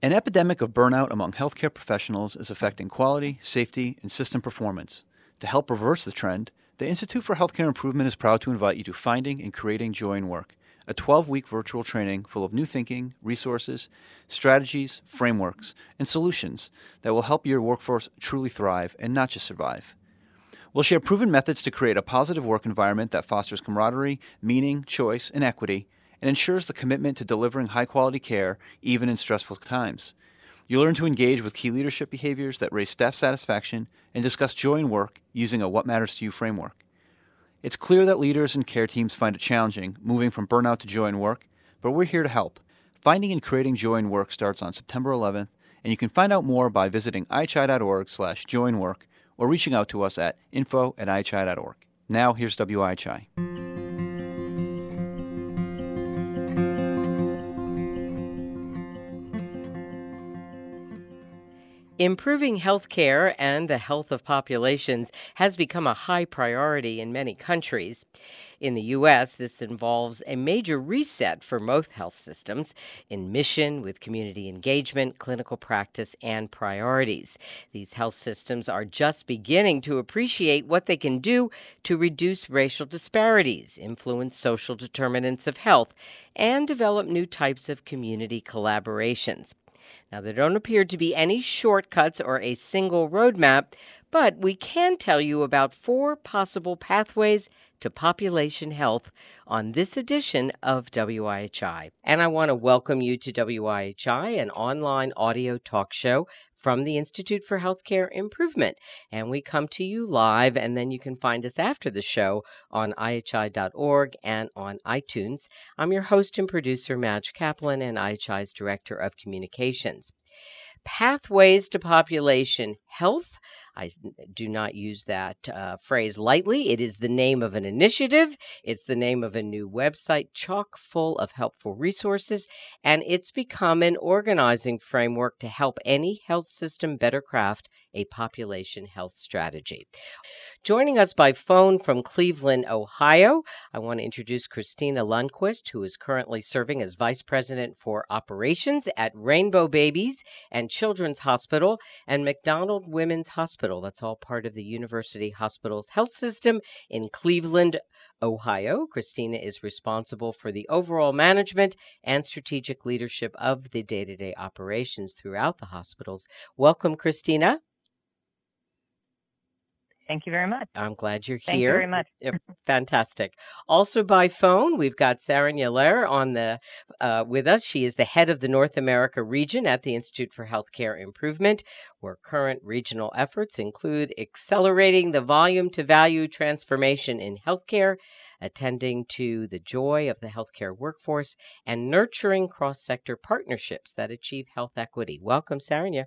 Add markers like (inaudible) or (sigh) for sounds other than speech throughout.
An epidemic of burnout among healthcare professionals is affecting quality, safety, and system performance. To help reverse the trend, the Institute for Healthcare Improvement is proud to invite you to Finding and Creating Joy in Work, a 12 week virtual training full of new thinking, resources, strategies, frameworks, and solutions that will help your workforce truly thrive and not just survive. We'll share proven methods to create a positive work environment that fosters camaraderie, meaning, choice, and equity, and ensures the commitment to delivering high quality care even in stressful times. You'll learn to engage with key leadership behaviors that raise staff satisfaction and discuss joy in work using a What Matters to You framework. It's clear that leaders and care teams find it challenging moving from burnout to joy in work, but we're here to help. Finding and creating joy in work starts on September 11th, and you can find out more by visiting ihi.org slash joyinwork or reaching out to us at info at ihi.org. Now, here's WIHI. Improving health care and the health of populations has become a high priority in many countries. In the U.S., this involves a major reset for most health systems in mission, with community engagement, clinical practice, and priorities. These health systems are just beginning to appreciate what they can do to reduce racial disparities, influence social determinants of health, and develop new types of community collaborations. Now, there don't appear to be any shortcuts or a single roadmap, but we can tell you about four possible pathways to population health on this edition of WIHI. And I want to welcome you to WIHI, an online audio talk show from the Institute for Healthcare Improvement. And we come to you live, and then you can find us after the show on IHI.org and on iTunes. I'm your host and producer, Madge Kaplan, and IHI's Director of Communications. Pathways to Population Health I do not use that uh, phrase lightly. It is the name of an initiative, it's the name of a new website, chock full of helpful resources, and it's become an organizing framework to help any health system better craft a population health strategy. Joining us by phone from Cleveland, Ohio, I want to introduce Christina Lundquist, who is currently serving as Vice President for Operations at Rainbow Babies and Children's Hospital and MacDonald Women's Hospital. That's all part of the University Hospitals Health System in Cleveland, Ohio. Christina is responsible for the overall management and strategic leadership of the day to day operations throughout the hospitals. Welcome, Christina. Thank you very much. I'm glad you're Thank here. Thank you very much. (laughs) Fantastic. Also by phone, we've got Saranya Loehrer on the uh, with us. She is the head of the North America region at the Institute for Healthcare Improvement, where current regional efforts include accelerating the volume to value transformation in healthcare, attending to the joy of the healthcare workforce, and nurturing cross-sector partnerships that achieve health equity. Welcome, Saranya.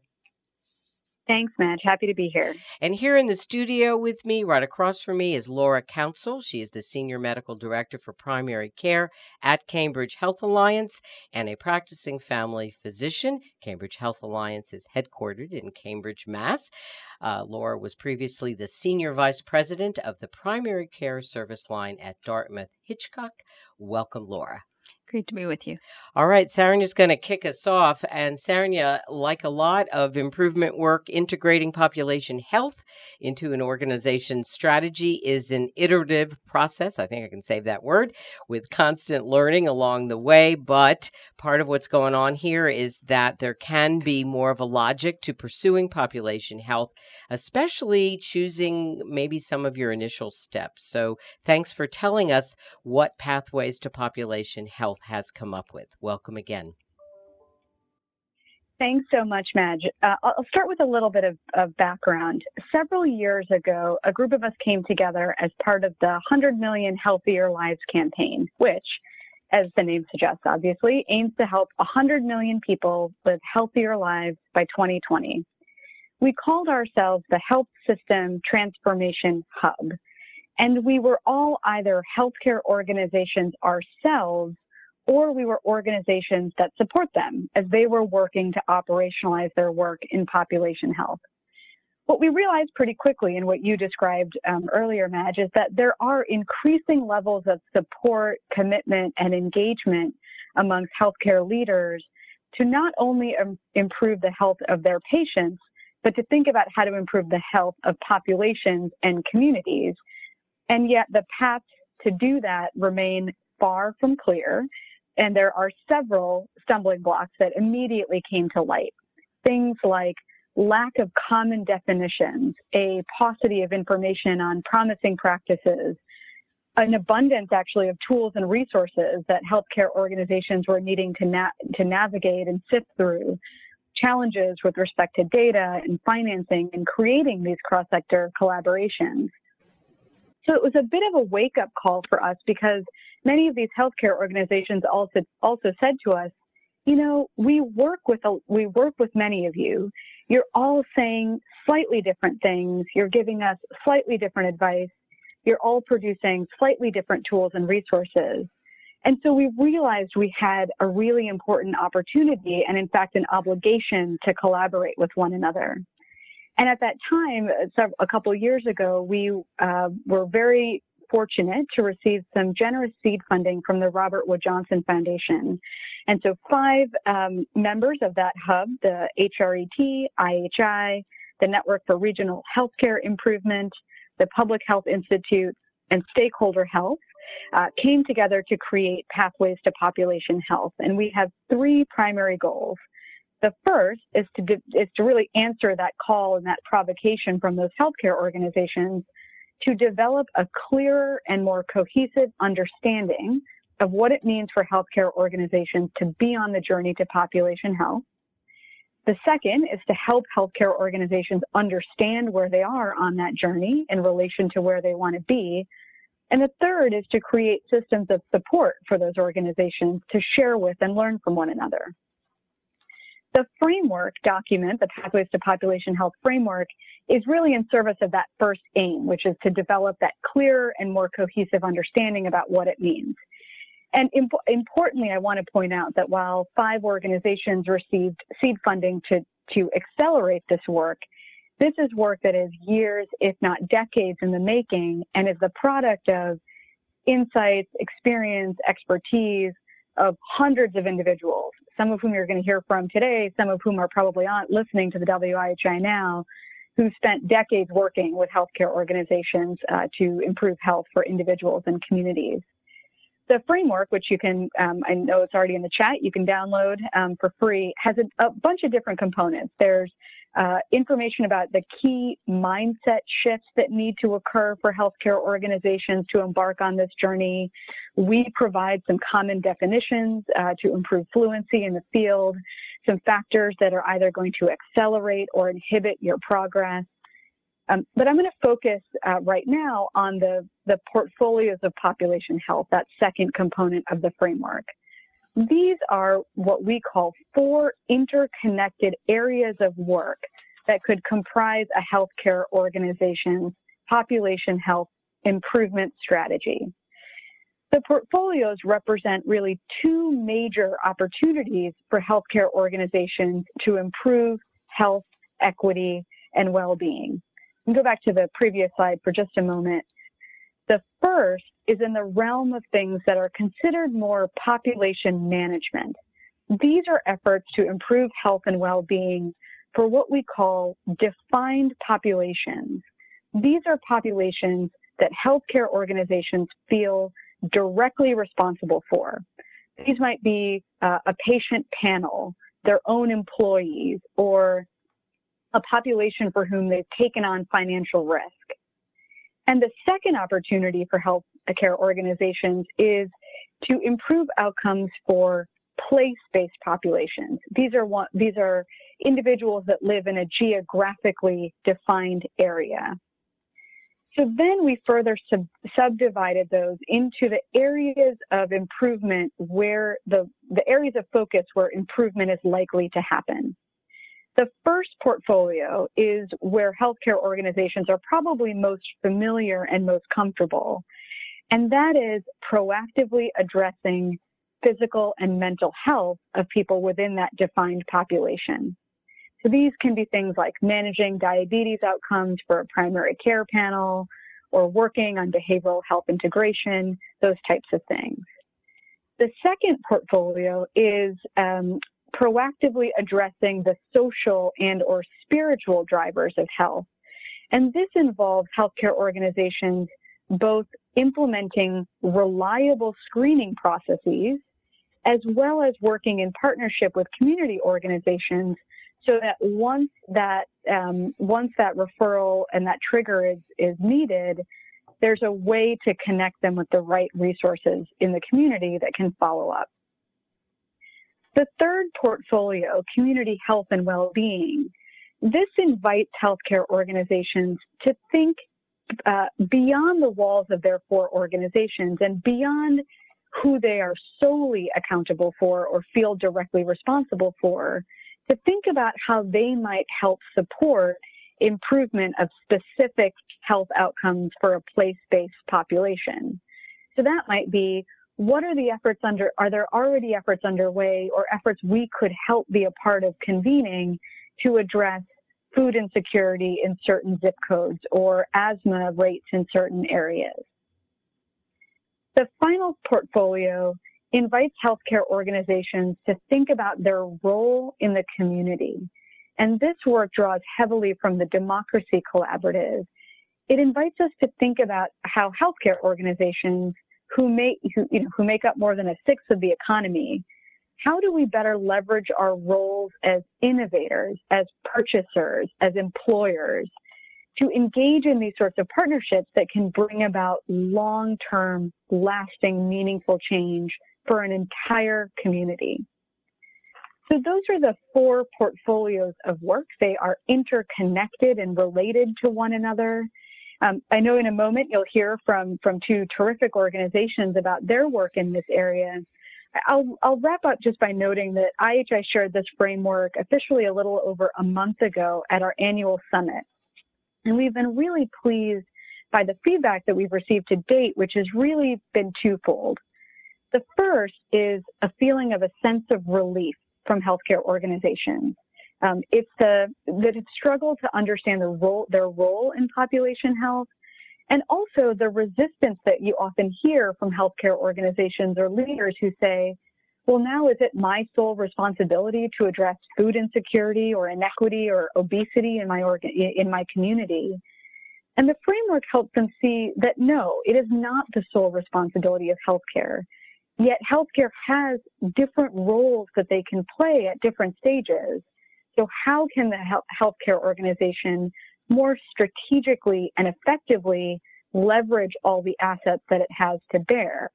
Thanks, Madge. Happy to be here. And here in the studio with me, right across from me, is Laura Council. She is the Senior Medical Director for Primary Care at Cambridge Health Alliance and a practicing family physician. Cambridge Health Alliance is headquartered in Cambridge, Mass. Uh, Laura was previously the Senior Vice President of the Primary Care Service Line at Dartmouth Hitchcock. Welcome, Laura. Great to be with you. All right, Saranya's going to kick us off. And Saranya, like a lot of improvement work, integrating population health into an organization's strategy is an iterative process. I think I can save that word with constant learning along the way. But part of what's going on here is that there can be more of a logic to pursuing population health, especially choosing maybe some of your initial steps. So thanks for telling us what pathways to population health has come up with. Welcome again. Thanks so much, Madge. Uh, I'll start with a little bit of, of, background. Several years ago, a group of us came together as part of the 100 Million Healthier Lives campaign, which, as the name suggests, obviously, aims to help 100 million people live healthier lives by 2020. We called ourselves the Health System Transformation Hub, and we were all either healthcare organizations ourselves or we were organizations that support them as they were working to operationalize their work in population health. What we realized pretty quickly, and what you described um, earlier, Madge, is that there are increasing levels of support, commitment, and engagement amongst healthcare leaders to not only improve the health of their patients, but to think about how to improve the health of populations and communities. And yet the paths to do that remain far from clear. And there are several stumbling blocks that immediately came to light. Things like lack of common definitions, a paucity of information on promising practices, an abundance actually of tools and resources that healthcare organizations were needing to, na- to navigate and sift through, challenges with respect to data and financing and creating these cross-sector collaborations. So it was a bit of a wake-up call for us because many of these healthcare organizations also also said to us, you know, we work with a, we work with many of you. You're all saying slightly different things. You're giving us slightly different advice. You're all producing slightly different tools and resources. And so we realized we had a really important opportunity and in fact an obligation to collaborate with one another. And at that time, a couple years ago, we uh, were very fortunate to receive some generous seed funding from the Robert Wood Johnson Foundation. And so five um, members of that hub, the HRET, IHI, the Network for Regional Healthcare Improvement, the Public Health Institute, and Stakeholder Health, uh, came together to create pathways to population health. And we have three primary goals. The first is to, is to really answer that call and that provocation from those healthcare organizations to develop a clearer and more cohesive understanding of what it means for healthcare organizations to be on the journey to population health. The second is to help healthcare organizations understand where they are on that journey in relation to where they want to be. And the third is to create systems of support for those organizations to share with and learn from one another. The framework document, the Pathways to Population Health framework, is really in service of that first aim, which is to develop that clearer and more cohesive understanding about what it means. And imp- importantly, I want to point out that while five organizations received seed funding to, to accelerate this work, this is work that is years, if not decades in the making, and is the product of insights, experience, expertise of hundreds of individuals, some of whom you're going to hear from today, some of whom are probably on, listening to the WIHI now, who spent decades working with healthcare organizations uh, to improve health for individuals and communities. The framework, which you can, um, I know it's already in the chat, you can download um, for free, has a, a, bunch of different components. There's uh, information about the key mindset shifts that need to occur for healthcare organizations to embark on this journey. We provide some common definitions uh, to improve fluency in the field, some factors that are either going to accelerate or inhibit your progress. Um, but I'm going to focus uh, right now on the, the portfolios of population health, that second component of the framework. These are what we call four interconnected areas of work that could comprise a healthcare organization's population health improvement strategy. The portfolios represent really two major opportunities for healthcare organizations to improve health, equity, and well-being. Go back to the previous slide for just a moment. The first is in the realm of things that are considered more population management. These are efforts to improve health and well-being for what we call defined populations. These are populations that healthcare organizations feel directly responsible for. These might be uh, a patient panel, their own employees, or a population for whom they've taken on financial risk. And the second opportunity for health care organizations is to improve outcomes for place-based populations. These are one, these are individuals that live in a geographically defined area. So then we further sub subdivided those into the areas of improvement where the, the areas of focus where improvement is likely to happen. The first portfolio is where healthcare organizations are probably most familiar and most comfortable, and that is proactively addressing physical and mental health of people within that defined population. So these can be things like managing diabetes outcomes for a primary care panel or working on behavioral health integration, those types of things. The second portfolio is um, proactively addressing the social and or spiritual drivers of health. And this involves healthcare organizations both implementing reliable screening processes as well as working in partnership with community organizations so that once that um, once that referral and that trigger is, is needed, there's a way to connect them with the right resources in the community that can follow up. The third portfolio, community health and well-being, this invites healthcare organizations to think uh, beyond the walls of their four organizations and beyond who they are solely accountable for or feel directly responsible for to think about how they might help support improvement of specific health outcomes for a place-based population. So that might be what are the efforts under are there already efforts underway or efforts we could help be a part of convening to address food insecurity in certain zip codes or asthma rates in certain areas. The final portfolio invites healthcare organizations to think about their role in the community. And this work draws heavily from the Democracy Collaborative. It invites us to think about how healthcare organizations who make, who, you know, who make up more than a sixth of the economy how do we better leverage our roles as innovators, as purchasers, as employers to engage in these sorts of partnerships that can bring about long-term, lasting, meaningful change for an entire community? So those are the four portfolios of work. They are interconnected and related to one another. Um, I know in a moment you'll hear from, from two terrific organizations about their work in this area. I'll, I'll wrap up just by noting that IHI shared this framework officially a little over a month ago at our annual summit. And we've been really pleased by the feedback that we've received to date, which has really been twofold. The first is a feeling of a sense of relief from healthcare organizations. Um, it's the, that have struggled to understand the role, their role in population health and also the resistance that you often hear from healthcare organizations or leaders who say, well, now is it my sole responsibility to address food insecurity or inequity or obesity in my organ- in my community? And the framework helps them see that no, it is not the sole responsibility of healthcare. Yet healthcare has different roles that they can play at different stages. So how can the healthcare organization more strategically and effectively leverage all the assets that it has to bear.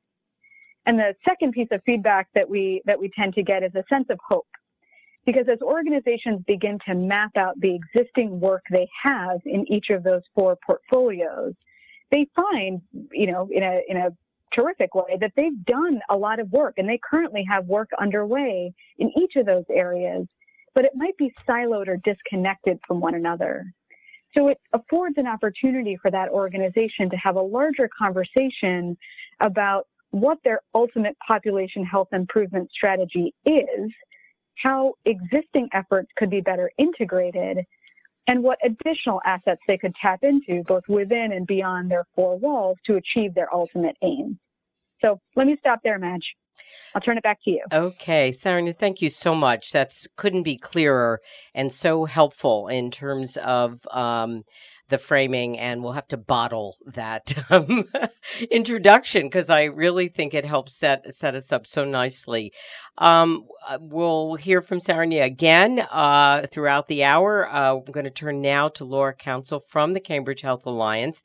And the second piece of feedback that we that we tend to get is a sense of hope. Because as organizations begin to map out the existing work they have in each of those four portfolios, they find, you know, in a in a terrific way that they've done a lot of work and they currently have work underway in each of those areas, but it might be siloed or disconnected from one another. So it affords an opportunity for that organization to have a larger conversation about what their ultimate population health improvement strategy is, how existing efforts could be better integrated, and what additional assets they could tap into both within and beyond their four walls to achieve their ultimate aim. So let me stop there, Madge. I'll turn it back to you. Okay, Saranya, thank you so much. That's couldn't be clearer and so helpful in terms of um, the framing, and we'll have to bottle that (laughs) um, introduction because I really think it helps set set us up so nicely. Um, uh, we'll hear from Saranya again uh, throughout the hour. Uh, I'm going to turn now to Laura Council from the Cambridge Health Alliance.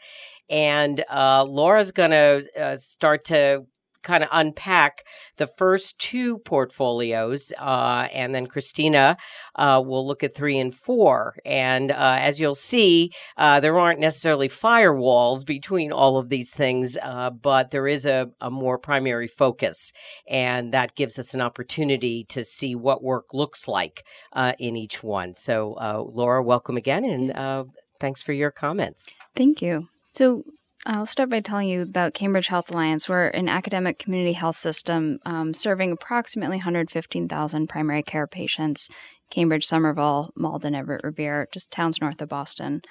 And uh, Laura's going to uh, start to kind of unpack the first two portfolios, uh, and then Christina uh, will look at three and four. And uh, as you'll see, uh, there aren't necessarily firewalls between all of these things, uh, but there is a, a, more primary focus, and that gives us an opportunity to see what work looks like uh, in each one. So, Laura, welcome again, and thanks for your comments. Thank you. So, I'll start by telling you about Cambridge Health Alliance. We're an academic community health system um, serving approximately 115,000 primary care patients. Cambridge, Somerville, Malden, Everett, Revere, just towns north of Boston.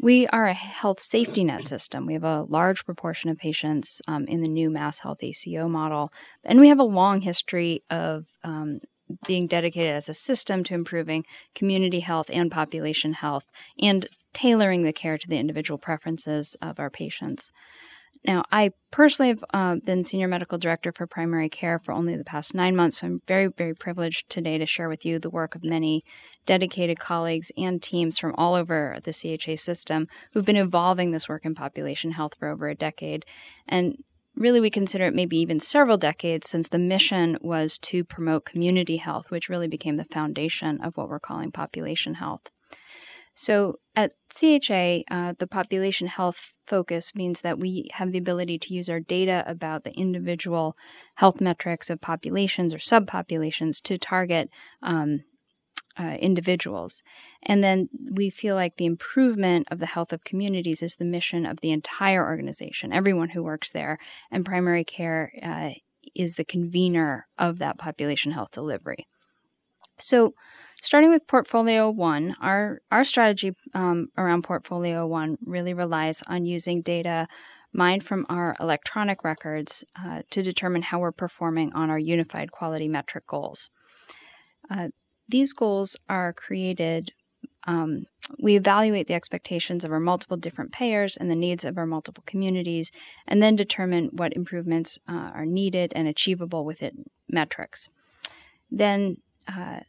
We are a health safety net system. We have a large proportion of patients um, in the new MassHealth ACO model, and we have a long history of um, being dedicated as a system to improving community health and population health and tailoring the care to the individual preferences of our patients. Now, I personally have uh, been senior medical director for primary care for only the past nine months, so I'm very, very privileged today to share with you the work of many dedicated colleagues and teams from all over the CHA system who've been evolving this work in population health for over a decade. And really, we consider it maybe even several decades since the mission was to promote community health, which really became the foundation of what we're calling population health. So at CHA, uh, the population health focus means that we have the ability to use our data about the individual health metrics of populations or subpopulations to target um, uh, individuals. And then we feel like the improvement of the health of communities is the mission of the entire organization, everyone who works there, and primary care uh, is the convener of that population health delivery. So, starting with Portfolio One, our our strategy um, around Portfolio One really relies on using data mined from our electronic records uh, to determine how we're performing on our unified quality metric goals. Uh, these goals are created. Um, we evaluate the expectations of our multiple different payers and the needs of our multiple communities, and then determine what improvements uh, are needed and achievable within metrics. Then uh,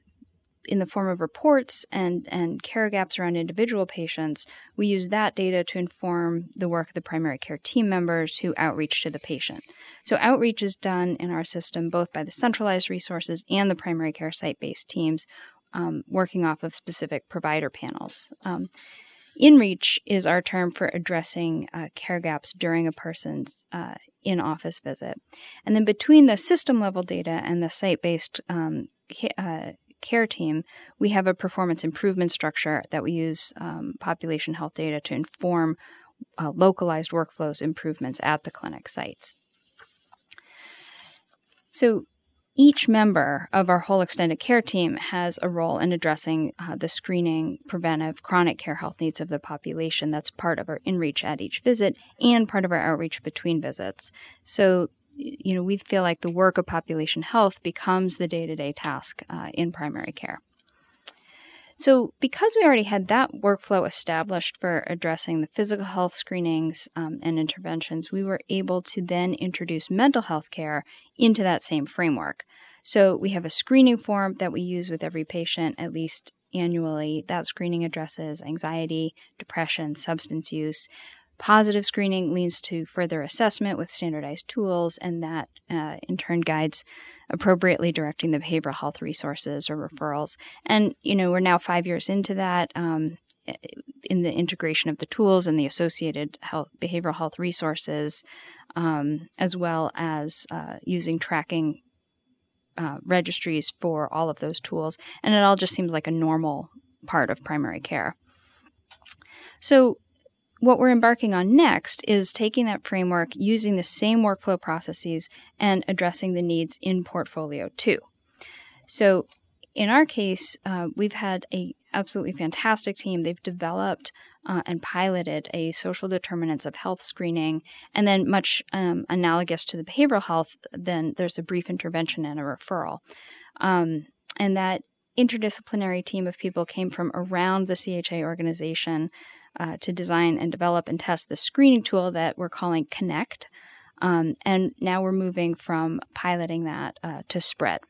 in the form of reports and, and care gaps around individual patients, we use that data to inform the work of the primary care team members who outreach to the patient. So, outreach is done in our system both by the centralized resources and the primary care site based teams um, working off of specific provider panels. Um, InReach is our term for addressing uh, care gaps during a person's uh, in office visit. And then between the system level data and the site based um, uh, care team, we have a performance improvement structure that we use um, population health data to inform uh, localized workflows improvements at the clinic sites. So, each member of our whole extended care team has a role in addressing uh, the screening, preventive, chronic care health needs of the population. That's part of our inreach at each visit and part of our outreach between visits. So you know, we feel like the work of population health becomes the day to day task uh, in primary care. So, because we already had that workflow established for addressing the physical health screenings um, and interventions, we were able to then introduce mental health care into that same framework. So, we have a screening form that we use with every patient at least annually. That screening addresses anxiety, depression, substance use, Positive screening leads to further assessment with standardized tools, and that uh, in turn guides appropriately directing the behavioral health resources or referrals. And, you know, we're now five years into that. Um, in the integration of the tools and the associated health, behavioral health resources, um, as well as uh, using tracking uh, registries for all of those tools. And it all just seems like a normal part of primary care. So, what we're embarking on next is taking that framework, using the same workflow processes, and addressing the needs in Portfolio 2. So, in our case, uh, we've had a absolutely fantastic team. They've developed uh, and piloted a social determinants of health screening, and then much um, analogous to the behavioral health, then there's a brief intervention and a referral. Um, and that interdisciplinary team of people came from around the CHA organization uh, to design and develop and test the screening tool that we're calling Connect. Um, and now we're moving from piloting that uh, to spread.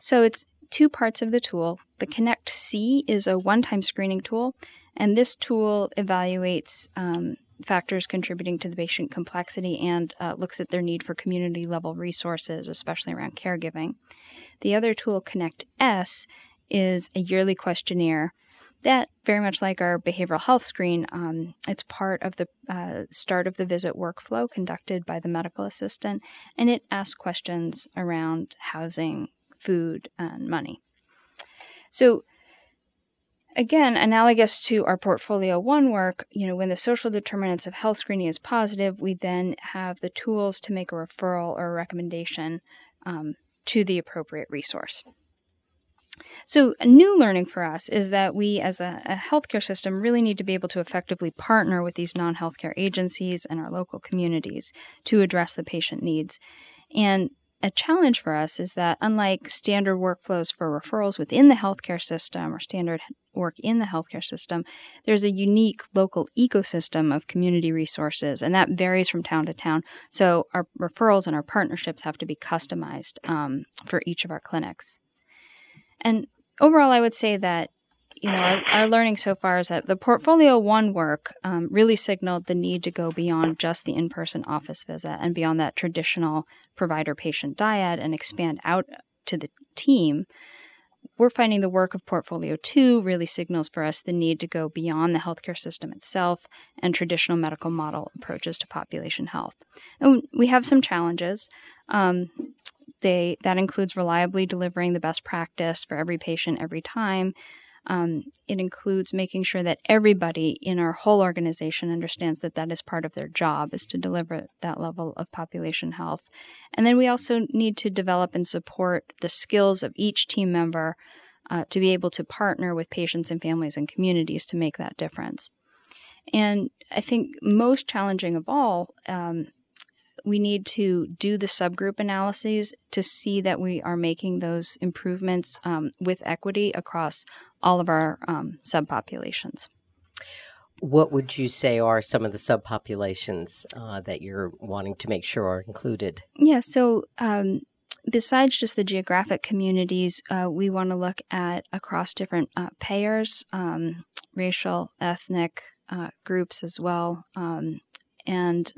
So it's two parts of the tool. The Connect C is a one time screening tool, and this tool evaluates um, factors contributing to the patient complexity and uh, looks at their need for community level resources, especially around caregiving. The other tool, Connect S, is a yearly questionnaire that very much like our behavioral health screen um, it's part of the uh, start of the visit workflow conducted by the medical assistant and it asks questions around housing food and money. So again analogous to our portfolio one work you know when the social determinants of health screening is positive we then have the tools to make a referral or a recommendation um, to the appropriate resource so, a new learning for us is that we, as a, a, healthcare system, really need to be able to effectively partner with these non healthcare agencies and our local communities to address the patient needs. And a challenge for us is that unlike standard workflows for referrals within the healthcare system or standard work in the healthcare system, there's a unique local ecosystem of community resources, and that varies from town to town. So our referrals and our partnerships have to be customized um, for each of our clinics. And overall, I would say that you know our, our learning so far is that the portfolio one work um, really signaled the need to go beyond just the in-person office visit and beyond that traditional provider-patient dyad and expand out to the team we're finding the work of Portfolio 2 really signals for us the need to go beyond the healthcare system itself and traditional medical model approaches to population health. And we have some challenges. Um, they, that includes reliably delivering the best practice for every patient every time. Um, it includes making sure that everybody in our whole organization understands that that is part of their job is to deliver that level of population health. And then we also need to develop and support the skills of each team member uh, to be able to partner with patients and families and communities to make that difference. And I think most challenging of all um, we need to do the subgroup analyses to see that we are making those improvements um, with equity across all of our um, subpopulations. What would you say are some of the subpopulations uh, that you're wanting to make sure are included? Yeah, so um, besides just the geographic communities, uh, we want to look at across different uh, payers, um, racial, ethnic uh, groups as well, um, and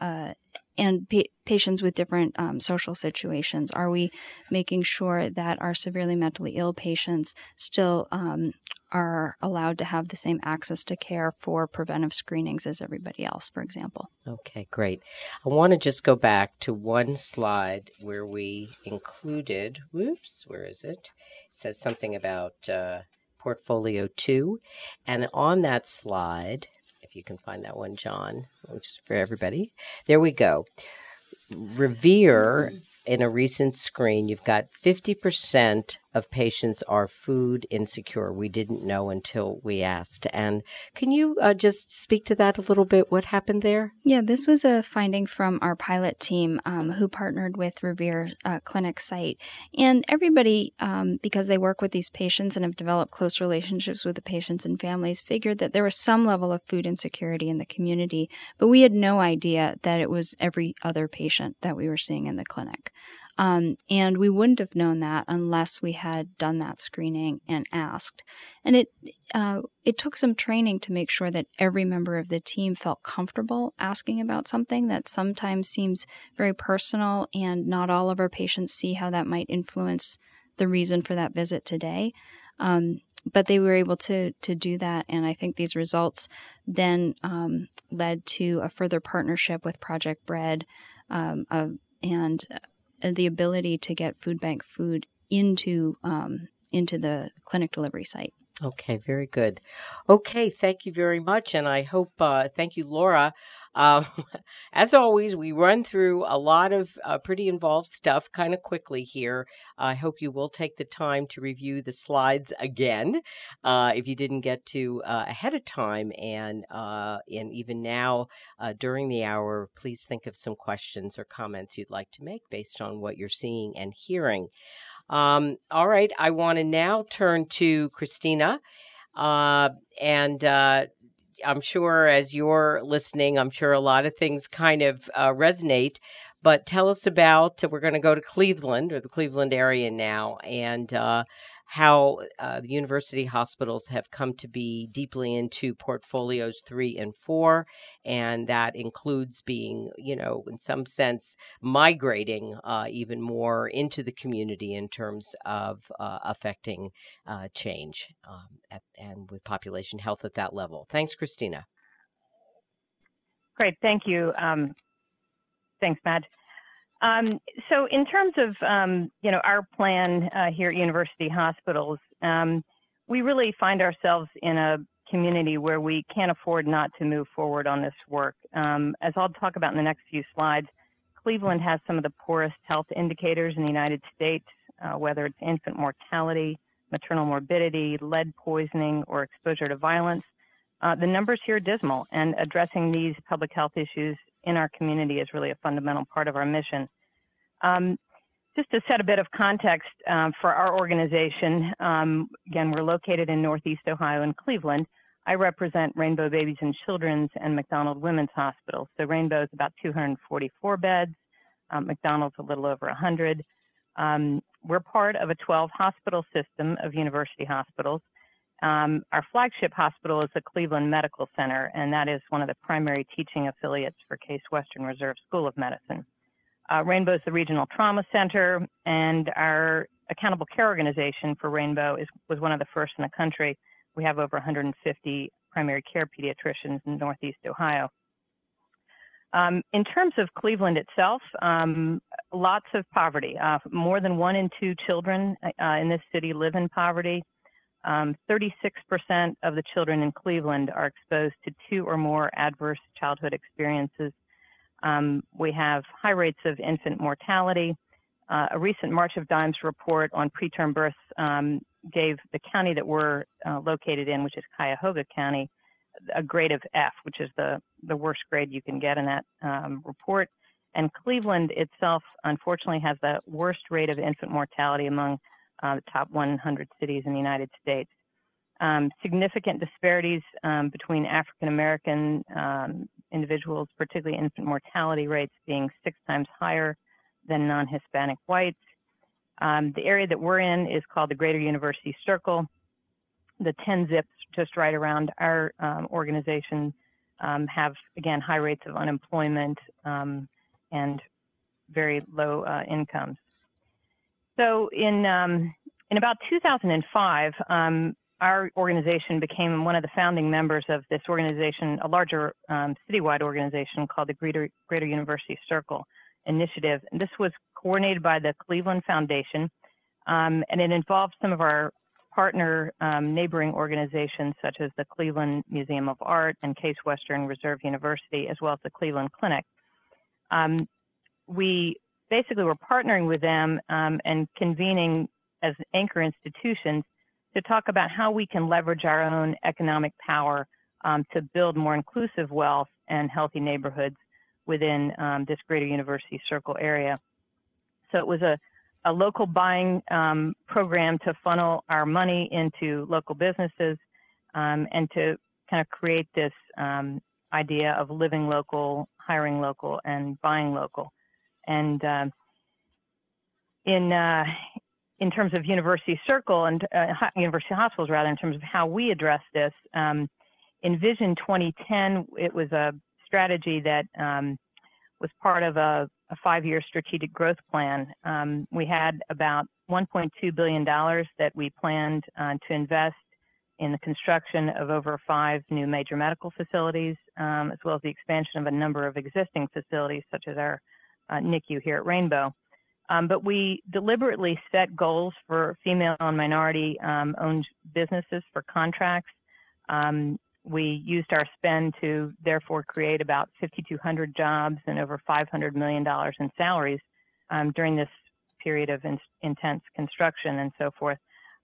uh, and pa- patients with different um, social situations? Are we making sure that our severely mentally ill patients still um, are allowed to have the same access to care for preventive screenings as everybody else, for example? Okay, great. I want to just go back to one slide where we included, whoops, where is it? It says something about uh, portfolio two. And on that slide, if you can find that one, John, which is for everybody. There we go. Revere mm-hmm. in a recent screen, you've got 50% of patients are food insecure. We didn't know until we asked. And can you uh, just speak to that a little bit? What happened there? Yeah, this was a finding from our pilot team um, who partnered with Revere uh, Clinic site. And everybody, um, because they work with these patients and have developed close relationships with the patients and families, figured that there was some level of food insecurity in the community. But we had no idea that it was every other patient that we were seeing in the clinic. Um, and we wouldn't have known that unless we had done that screening and asked. And it uh, it took some training to make sure that every member of the team felt comfortable asking about something that sometimes seems very personal, and not all of our patients see how that might influence the reason for that visit today. Um, but they were able to to do that, and I think these results then um, led to a further partnership with Project Bread, um, uh, and the ability to get food bank food into um, into the clinic delivery site. Okay, very good. Okay, thank you very much, and I hope. Uh, thank you, Laura. Um, (laughs) as always, we run through a lot of uh, pretty involved stuff kind of quickly here. I hope you will take the time to review the slides again uh, if you didn't get to uh, ahead of time, and uh, and even now during the hour, please think of some questions or comments you'd like to make based on what you're seeing and hearing. Um, all right, I want to now turn to Christina. Uh, and uh, I'm sure as you're listening, I'm sure a lot of things kind of uh, resonate. But tell us about, we're going to go to Cleveland or the Cleveland area now, and uh, how uh, the university hospitals have come to be deeply into portfolios three and four. And that includes being, you know, in some sense, migrating uh, even more into the community in terms of uh, affecting uh, change um, at, and with population health at that level. Thanks, Christina. Great. Thank you. Um, thanks, Madge. Um, so in terms of, um, you know, our plan uh, here at University Hospitals, um, we really find ourselves in a community where we can't afford not to move forward on this work. Um, as I'll talk about in the next few slides, Cleveland has some of the poorest health indicators in the United States, uh, whether it's infant mortality, maternal morbidity, lead poisoning, or exposure to violence. Uh, the numbers here are dismal, and addressing these public health issues in our community is really a fundamental part of our mission. Um, just to set a bit of context um, for our organization, um, again, we're located in Northeast Ohio in Cleveland. I represent Rainbow Babies and Children's and MacDonald Women's Hospital. So Rainbow is about 244 beds, um, MacDonald's a little over 100. Um, we're part of a 12 hospital system of university hospitals. Um, our flagship hospital is the Cleveland Medical Center, and that is one of the primary teaching affiliates for Case Western Reserve School of Medicine. Uh, Rainbow is the regional trauma center, and our accountable care organization for Rainbow is, was one of the first in the country. We have over 150 primary care pediatricians in Northeast Ohio. Um, in terms of Cleveland itself, um, lots of poverty. Uh, more than one in two children uh, in this city live in poverty. Um, 36% of the children in Cleveland are exposed to two or more adverse childhood experiences. Um, we have high rates of infant mortality. Uh, a recent March of Dimes report on preterm births um, gave the county that we're uh, located in, which is Cuyahoga County, a grade of F, which is the, the worst grade you can get in that um, report. And Cleveland itself, unfortunately, has the worst rate of infant mortality among uh, the top 100 cities in the United States. Um, significant disparities um, between African American um, individuals, particularly infant mortality rates being six times higher than non Hispanic whites. Um, the area that we're in is called the Greater University Circle. The 10 zips just right around our um, organization um, have, again, high rates of unemployment and very low uh, incomes. So in um, in about 2005, um, our organization became one of the founding members of this organization, a larger um, citywide organization called the Greater, Greater University Circle Initiative. And this was coordinated by the Cleveland Foundation, um, and it involved some of our partner um, neighboring organizations such as the Cleveland Museum of Art and Case Western Reserve University, as well as the Cleveland Clinic. Um, we basically we're partnering with them um, and convening as anchor institutions to talk about how we can leverage our own economic power um, to build more inclusive wealth and healthy neighborhoods within um, this greater university circle area. So it was a, a local buying um, program to funnel our money into local businesses um, and to kind of create this um, idea of living local, hiring local, and buying local. And uh, in uh, in terms of University Circle and uh, University Hospitals, rather, in terms of how we address this, um, in Vision 2010, it was a strategy that um, was part of a, a five-year strategic growth plan. Um, we had about 1.2 billion dollars that we planned uh, to invest in the construction of over five new major medical facilities, um, as well as the expansion of a number of existing facilities, such as our uh, NICU here at Rainbow. Um, but we deliberately set goals for female and minority um, owned businesses for contracts. Um, we used our spend to therefore create about 5,200 jobs and over $500 million in salaries um, during this period of in- intense construction and so forth.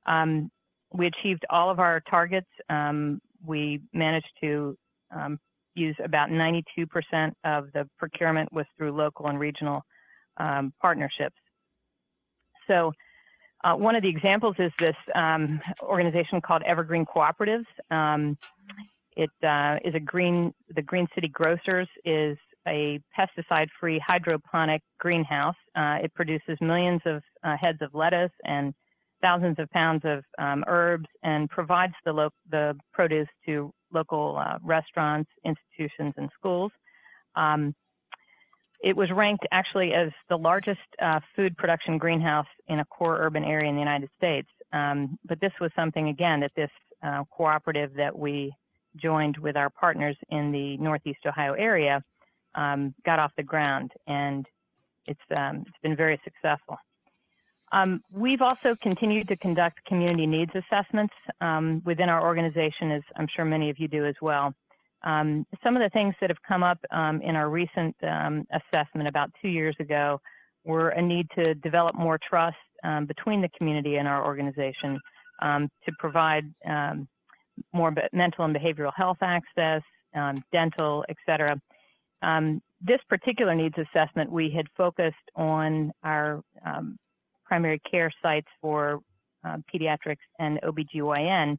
Um, we achieved all of our targets. Um, we managed to use about 92% of the procurement was through local and regional um, partnerships. So uh, one of the examples is this um, organization called Evergreen Cooperatives. Um, it uh, is a green, the Green City Growers is a pesticide-free hydroponic greenhouse. Uh, it produces millions of uh, heads of lettuce and thousands of pounds of um, herbs and provides the, lo- the produce to local uh, restaurants, institutions, and schools. Um, it was ranked actually as the largest uh, food production greenhouse in a core urban area in the United States. Um, but this was something, again, that this uh, cooperative that we joined with our partners in the Northeast Ohio area um, got off the ground, and it's, um, it's been very successful. Um, we've also continued to conduct community needs assessments um, within our organization, as I'm sure many of you do as well. Um, some of the things that have come up um, in our recent um, assessment about two years ago were a need to develop more trust um, between the community and our organization um, to provide um, more mental and behavioral health access, dental, et cetera. this particular needs assessment, we had focused on our primary care sites for uh, pediatrics and OBGYN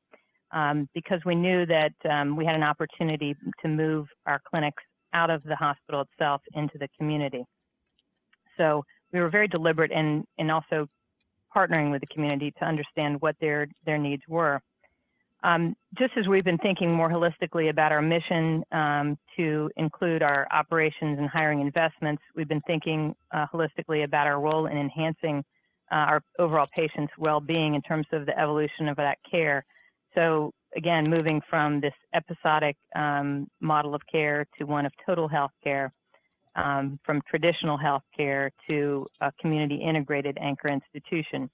um, because we knew that um, we had an opportunity to move our clinics out of the hospital itself into the community. So we were very deliberate in, in also partnering with the community to understand what their, their needs were. Um, just as we've been thinking more holistically about our mission um, to include our operations and hiring investments, we've been thinking uh, holistically about our role in enhancing uh, our overall patients' well-being in terms of the evolution of that care. So again, moving from this episodic um, model of care to one of total health care, um, from traditional health care to a community integrated anchor institution.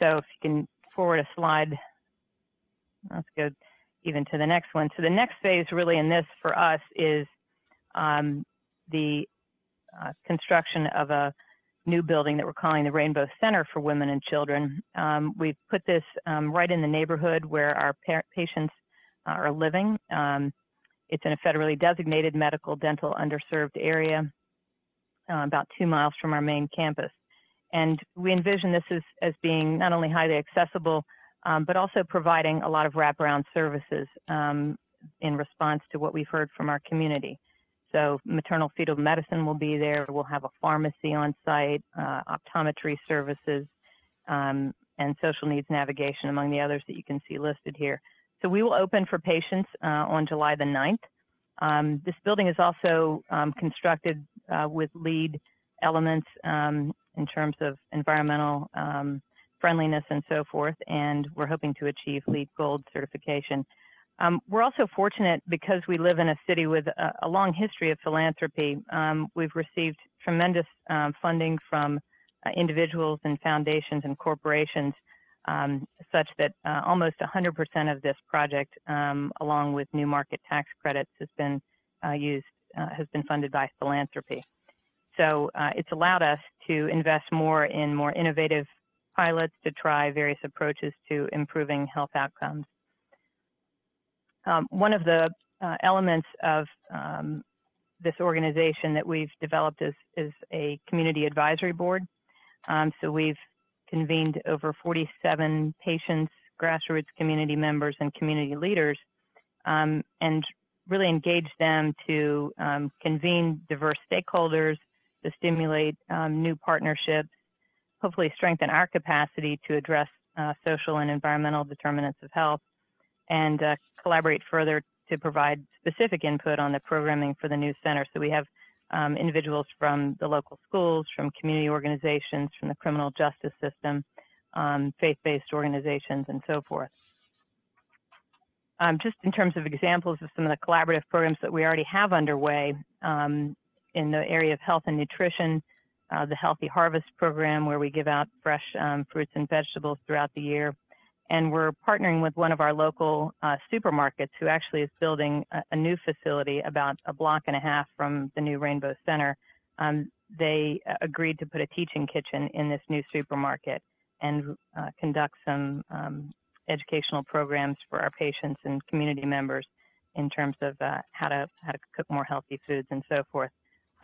So if you can forward a slide, let's go even to the next one. So the next phase really in this for us is um, the uh, construction of a new building that we're calling the Rainbow Center for Women and Children. Um, we've put this um, right in the neighborhood where our pa- patients uh, are living. Um, it's in a federally designated medical dental underserved area, uh, about two miles from our main campus. And we envision this as, as being not only highly accessible, um, but also providing a lot of wraparound services um, in response to what we've heard from our community. So maternal fetal medicine will be there. We'll have a pharmacy on site, uh, optometry services, um, and social needs navigation among the others that you can see listed here. So we will open for patients uh, on July the 9th. Um, this building is also um, constructed uh, with LEED elements um, in terms of environmental um, friendliness and so forth, and we're hoping to achieve LEED Gold certification. Um, we're also fortunate because we live in a city with a, a long history of philanthropy. Um, we've received tremendous um, funding from uh, individuals and foundations and corporations, um, such that uh, almost 100% of this project, um, along with new market tax credits, has been uh, used, uh, has been funded by philanthropy. So uh, it's allowed us to invest more in more innovative pilots to try various approaches to improving health outcomes. Um, one of the uh, elements of um, this organization that we've developed is, is a community advisory board. Um, so we've convened over 47 patients, grassroots community members, and community leaders, um, and really engaged them to um, convene diverse stakeholders, to stimulate um, new partnerships, hopefully strengthen our capacity to address uh, social and environmental determinants of health, and uh, collaborate further to provide specific input on the programming for the new center. So we have um, individuals from the local schools, from community organizations, from the criminal justice system, um, faith-based organizations, and so forth. Um, just in terms of examples of some of the collaborative programs that we already have underway um, in the area of health and nutrition, uh, the Healthy Harvest program, where we give out fresh um, fruits and vegetables throughout the year and we're partnering with one of our local uh, supermarkets who actually is building a, a, new facility about a block and a half from the new Rainbow Center. Um, they uh, agreed to put a teaching kitchen in this new supermarket and uh, conduct some um, educational programs for our patients and community members in terms of uh, how to how to cook more healthy foods and so forth.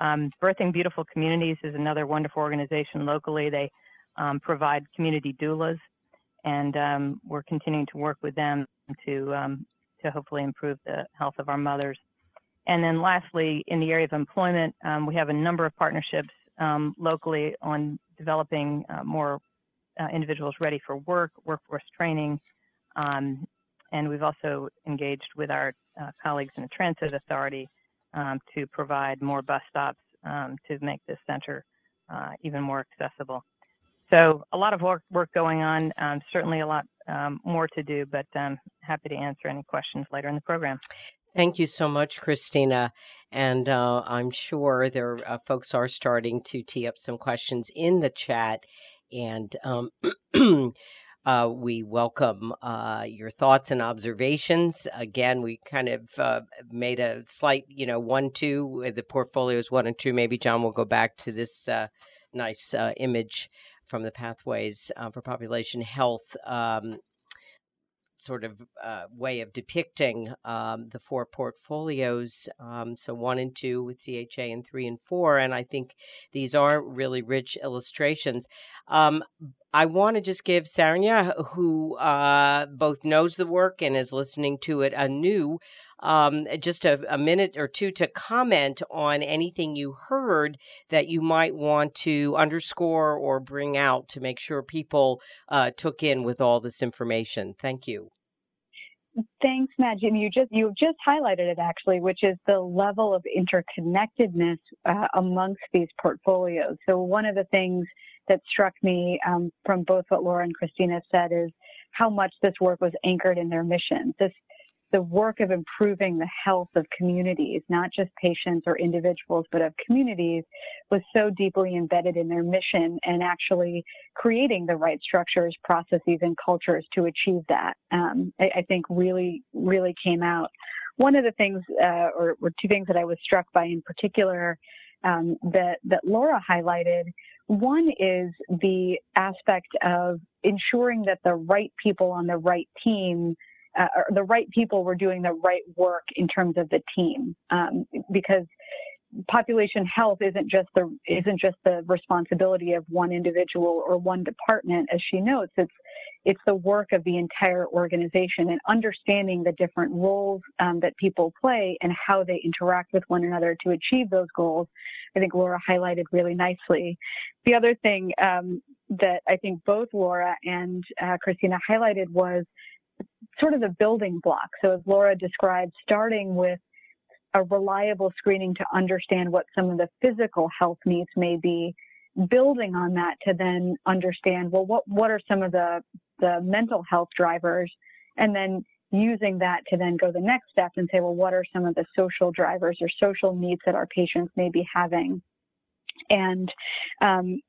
Um, Birthing Beautiful Communities is another wonderful organization locally. They um, provide community doulas and um, we're continuing to work with them to um, to hopefully improve the health of our mothers. And then lastly, in the area of employment, um, we have a number of partnerships um, locally on developing uh, more uh, individuals ready for work, workforce training, um, and we've also engaged with our uh, colleagues in the Transit Authority um, to provide more bus stops to make this center uh, even more accessible. So a lot of work, work going on, um, certainly a lot um, more to do, but I'm um, happy to answer any questions later in the program. Thank you so much, Christina. And uh, I'm sure there uh, folks are starting to tee up some questions in the chat. And um, (clears throat) uh, we welcome uh, your thoughts and observations. Again, we kind of uh, made a slight, you know, one, two, the portfolios one and two. Maybe John will go back to this uh, nice image from the Pathways uh, for Population Health um, sort of uh, way of depicting um, the four portfolios. Um, so one and two with CHA, and three and four, and I think these are really rich illustrations. Um, I want to just give Saranya, who uh, both knows the work and is listening to it anew, um, just a, a, minute or two to comment on anything you heard that you might want to underscore or bring out to make sure people uh, took in with all this information. Thank you. Thanks, Madge. Jim, you just you just highlighted it actually, which is the level of interconnectedness uh, amongst these portfolios. So one of the things that struck me um, from both what Laura and Christina said is how much this work was anchored in their mission. This the work of improving the health of communities, not just patients or individuals, but of communities, was so deeply embedded in their mission and actually creating the right structures, processes, and cultures to achieve that. Um, I, I, think really, really came out. One of the things, uh, or, or, two things that I was struck by in particular, um, that that Laura highlighted. One is the aspect of ensuring that the right people on the right team uh, the right people were doing the right work in terms of the team um, because population health isn't just the isn't just the responsibility of one individual or one department. As she notes it's it's the work of the entire organization and understanding the different roles um, that people play and how they interact with one another to achieve those goals. I think laura highlighted really nicely. The other thing um, that i think both laura and uh, christina highlighted was sort of the building block. So as Laura described, starting with a reliable screening to understand what some of the physical health needs may be, building on that to then understand, well, what, what are some of the, the mental health drivers? And then using that to then go the next step and say, well, what are some of the social drivers or social needs that our patients may be having? And um,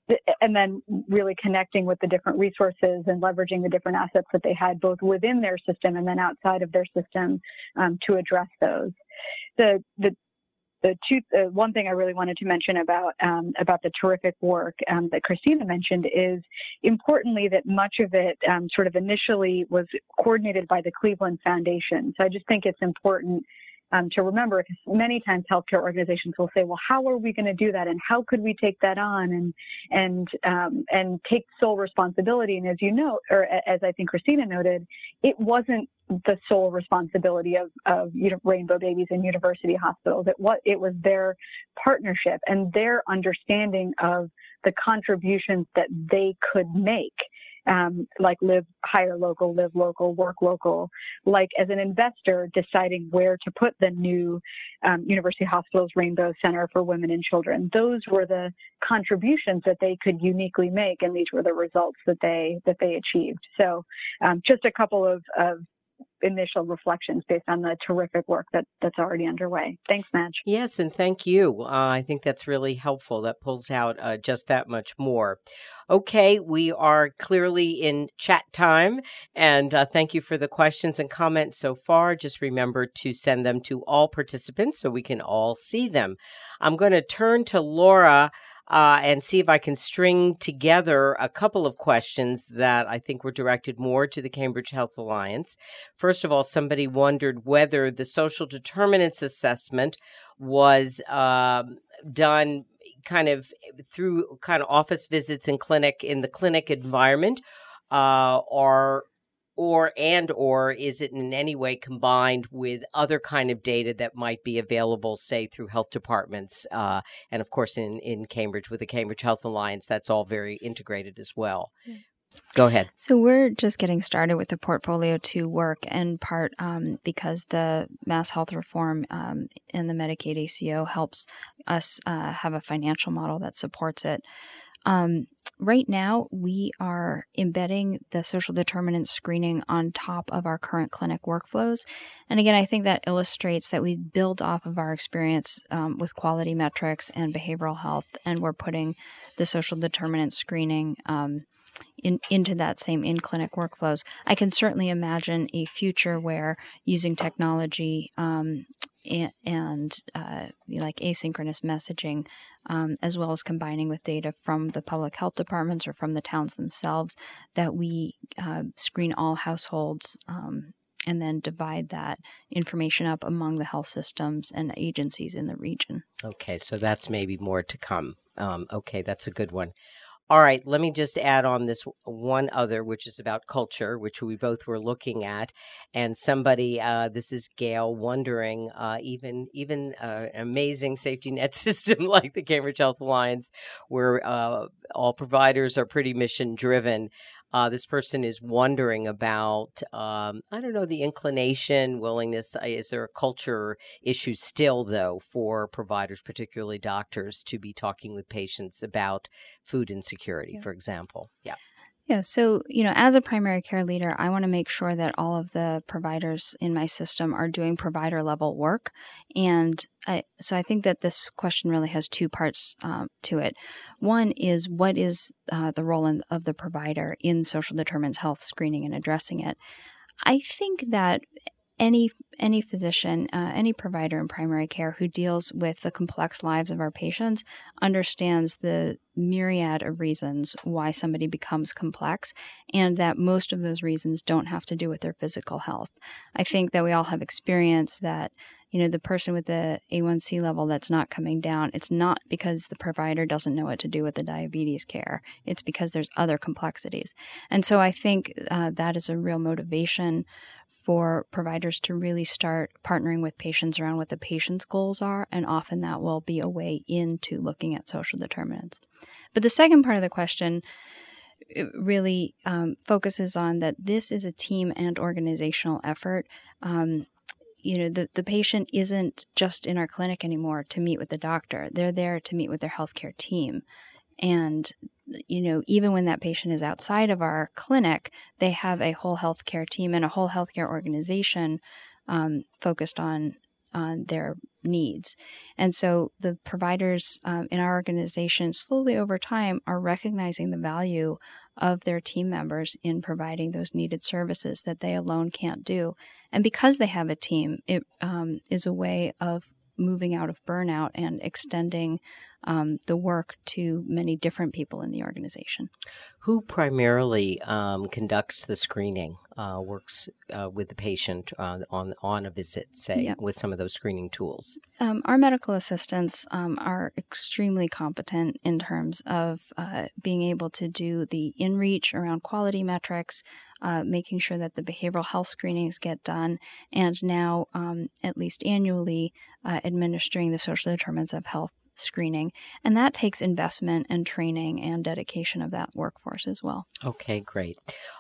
and then really connecting with the different resources and leveraging the different assets that they had both within their system and then outside of their system um, to address those. The the the two, uh, one thing I really wanted to mention about um, about the terrific work um, that Christina mentioned is importantly that much of it um, sort of initially was coordinated by the Cleveland Foundation. So I just think it's important um, to remember because many times healthcare organizations will say, well, how are we going to do that? And how could we take that on and, and, um, and take sole responsibility? And as you know, or as I think Christina noted, it wasn't the sole responsibility of, of rainbow babies and university hospitals. It was, it was their partnership and their understanding of the contributions that they could make um, like live hire local, live local, work local, like as an investor deciding where to put the new um, University Hospitals Rainbow Center for Women and Children. Those were the contributions that they could uniquely make, and these were the results that they that they achieved. So, um, just a couple of, of initial reflections based on the terrific work that, that's already underway. Thanks, Madge. Yes, and thank you. Uh, I think that's really helpful. That pulls out uh, just that much more. Okay, we are clearly in chat time, and uh, thank you for the questions and comments so far. Just remember to send them to all participants so we can all see them. I'm going to turn to Laura uh, and see if I can string together a couple of questions that I think were directed more to the Cambridge Health Alliance. First of all, somebody wondered whether the social determinants assessment was um, done kind of through kind of office visits and clinic in the clinic environment uh, or or and or is it in any way combined with other kind of data that might be available say through health departments uh, and of course in, in cambridge with the cambridge health alliance that's all very integrated as well Go ahead. So we're just getting started with the portfolio two work, in part um, because the MassHealth Reform um, and the Medicaid ACO helps us uh, have a financial model that supports it. Um, right now, we are embedding the social determinant screening on top of our current clinic workflows. And again, I think that illustrates that we build off of our experience um, with quality metrics and behavioral health, and we're putting the social determinant screening. Um, in, into that same in clinic workflows. I can certainly imagine a future where using technology, um, and, and uh, like asynchronous messaging, um, as well as combining with data from the public health departments or from the towns themselves, that we uh, screen all households um, and then divide that information up among the health systems and agencies in the region. Okay, so that's maybe more to come. Um, okay, that's a good one. All right, let me just add on this one other, which is about culture, which we both were looking at, and somebody, uh, this is Gail, wondering, uh, even even uh, an amazing safety net (laughs) system like the Cambridge Health Alliance, where uh, all providers are pretty mission driven, uh, this person is wondering about, um, I don't know, the inclination, willingness. Is there a culture issue still, though, for providers, particularly doctors, to be talking with patients about food insecurity, yeah. for example? Yeah. Yeah, so, you know, as a primary care leader, I want to make sure that all of the providers in my system are doing provider level work. And I, so I think that this question really has two parts um, to it. One is what is uh, the role in, of the provider in social determinants health screening and addressing it? I think that any any physician, uh, any provider in primary care who deals with the complex lives of our patients understands the myriad of reasons why somebody becomes complex, and that most of those reasons don't have to do with their physical health. I think that we all have experience that you know, the person with the A1C level that's not coming down, it's not because the provider doesn't know what to do with the diabetes care. It's because there's other complexities. And so I think uh, that is a real motivation for providers to really start partnering with patients around what the patient's goals are. And often that will be a way into looking at social determinants. But the second part of the question, really um, focuses on that this is a team and organizational effort. Um, you know the, the patient isn't just in our clinic anymore to meet with the doctor. They're there to meet with their healthcare team. And you know even when that patient is outside of our clinic they have a whole healthcare team and a whole healthcare organization um, focused on on their needs. And so the providers um, in our organization slowly over time are recognizing the value of their team members in providing those needed services that they alone can't do. And because they have a team, it um, is a way of moving out of burnout and extending um, the work to many different people in the organization. Who primarily um, conducts the screening, uh, works uh, with the patient uh, on on a visit, say, yep. with some of those screening tools? Um, our medical assistants um, are extremely competent in terms of uh, being able to do the in reach around quality metrics. Uh, making sure that the behavioral health screenings get done, and now, um, at least annually, uh, administering the social determinants of health screening. And that takes investment and training and dedication of that workforce as well. Okay, great.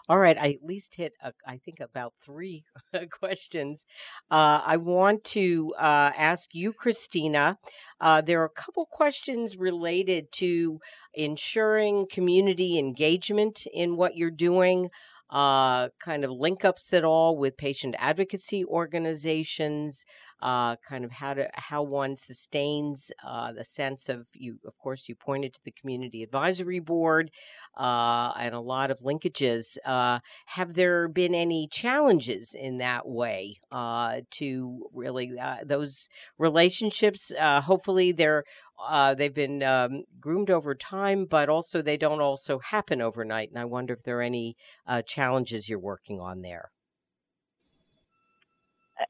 All right. I at least hit, a, I think, about three (laughs) questions. Uh, I want to uh, ask you, Christina. Uh, there are a couple questions related to ensuring community engagement in what you're doing uh, kind of link ups at all with patient advocacy organizations, uh, kind of how to how one sustains uh, the sense of you. Of course, you pointed to the community advisory board uh, and a lot of linkages. Uh, have there been any challenges in that way uh, to really uh, those relationships? hopefully, they're uh, they've been um, groomed over time, but also they don't also happen overnight. And I wonder if there are any uh, challenges you're working on there.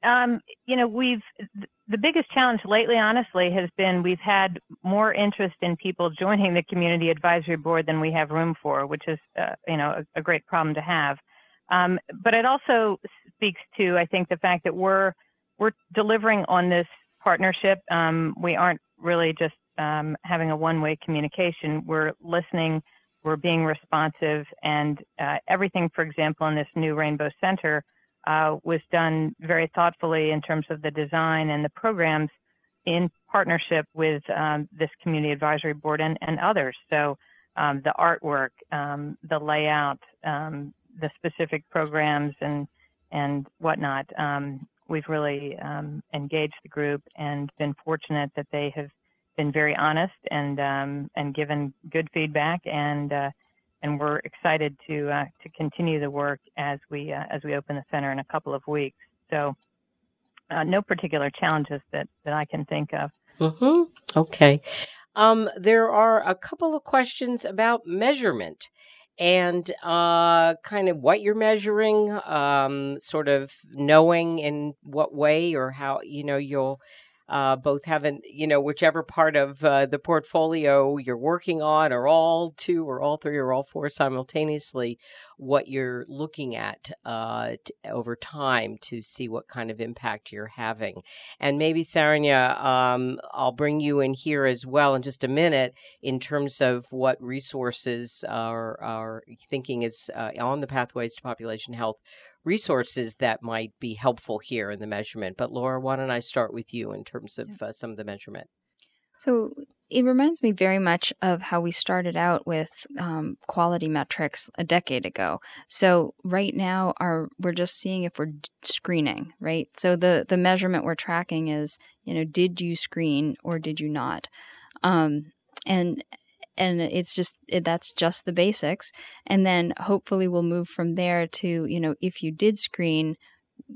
Um, you know, we've the biggest challenge lately, honestly, has been we've had more interest in people joining the community advisory board than we have room for, which is, uh, you know, a, a, great problem to have. Um, but it also speaks to, I think, the fact that we're we're delivering on this partnership. Um, we aren't really just um, having a one-way communication. We're listening, we're being responsive, and uh, everything, for example, in this new Rainbow Center uh, was done very thoughtfully in terms of the design and the programs in partnership with um, this community advisory board and, and others. So um, the artwork, um, the layout, um, the specific programs, and and whatnot. Um, we've really um, engaged the group and been fortunate that they have been very honest and um, and given good feedback, and uh, and we're excited to uh, to continue the work as we uh, as we open the center in a couple of weeks. So uh, no particular challenges that, that I can think of. Mm-hmm. Okay. Um, there are a couple of questions about measurement and uh, kind of what you're measuring, um, sort of knowing in what way or how you know you'll uh, both having, you know, whichever part of uh, the portfolio you're working on, or all two, or all three, or all four simultaneously, what you're looking at uh, t- over time to see what kind of impact you're having. And maybe, Saranya, um, I'll bring you in here as well in just a minute in terms of what resources are, are thinking is uh, on the pathways to population health resources that might be helpful here in the measurement. But Laura, why don't I start with you in terms of uh, some of the measurement? So it reminds me very much of how we started out with um, quality metrics a decade ago. So right now, our we're just seeing if we're screening, right? So the the measurement we're tracking is, you know, did you screen or did you not? Um, and and it's just that's just the basics and then hopefully we'll move from there to you know if you did screen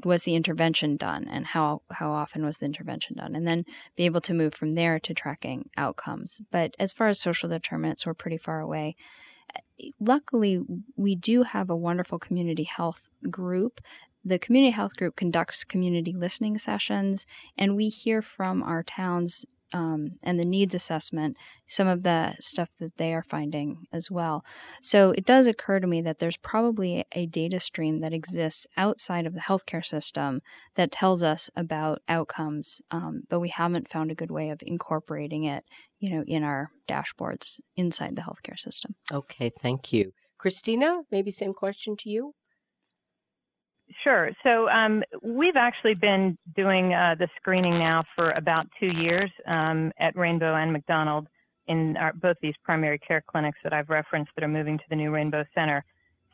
was the intervention done and how how often was the intervention done? And then be able to move from there to tracking outcomes. But as far as social determinants we're pretty far away. Eh, luckily we do have a wonderful community health group. The community health group conducts community listening sessions and we hear from our towns um, and the needs assessment, some of the stuff that they are finding as well. So it does occur to me that there's probably a data stream that exists outside of the healthcare system that tells us about outcomes, um, but we haven't found a good way of incorporating it, you know, in our dashboards inside the healthcare system. Okay, thank you. Christina, maybe same question to you. Sure. So um, we've actually been doing uh, the screening now for about two years um, at Rainbow and MacDonald in our, both these primary care clinics that I've referenced that are moving to the new Rainbow Center.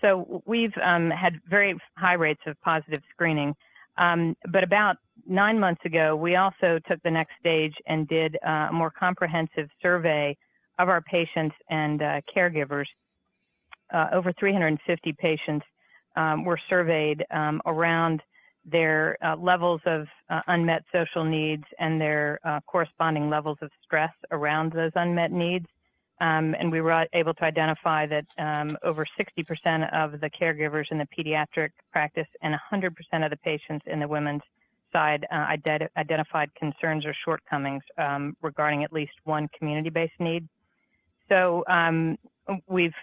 So we've um, had very high rates of positive screening. Um, but about nine months ago, we also took the next stage and did uh, a more comprehensive survey of our patients and uh, caregivers. Uh, over 350 patients um, were surveyed um, around their uh, levels of uh, unmet social needs and their uh, corresponding levels of stress around those unmet needs. Um, and we were able to identify that um, over 60% of the caregivers in the pediatric practice and 100% of the patients in the women's side uh, ident- identified concerns or shortcomings um, regarding at least one community-based need. So um, we've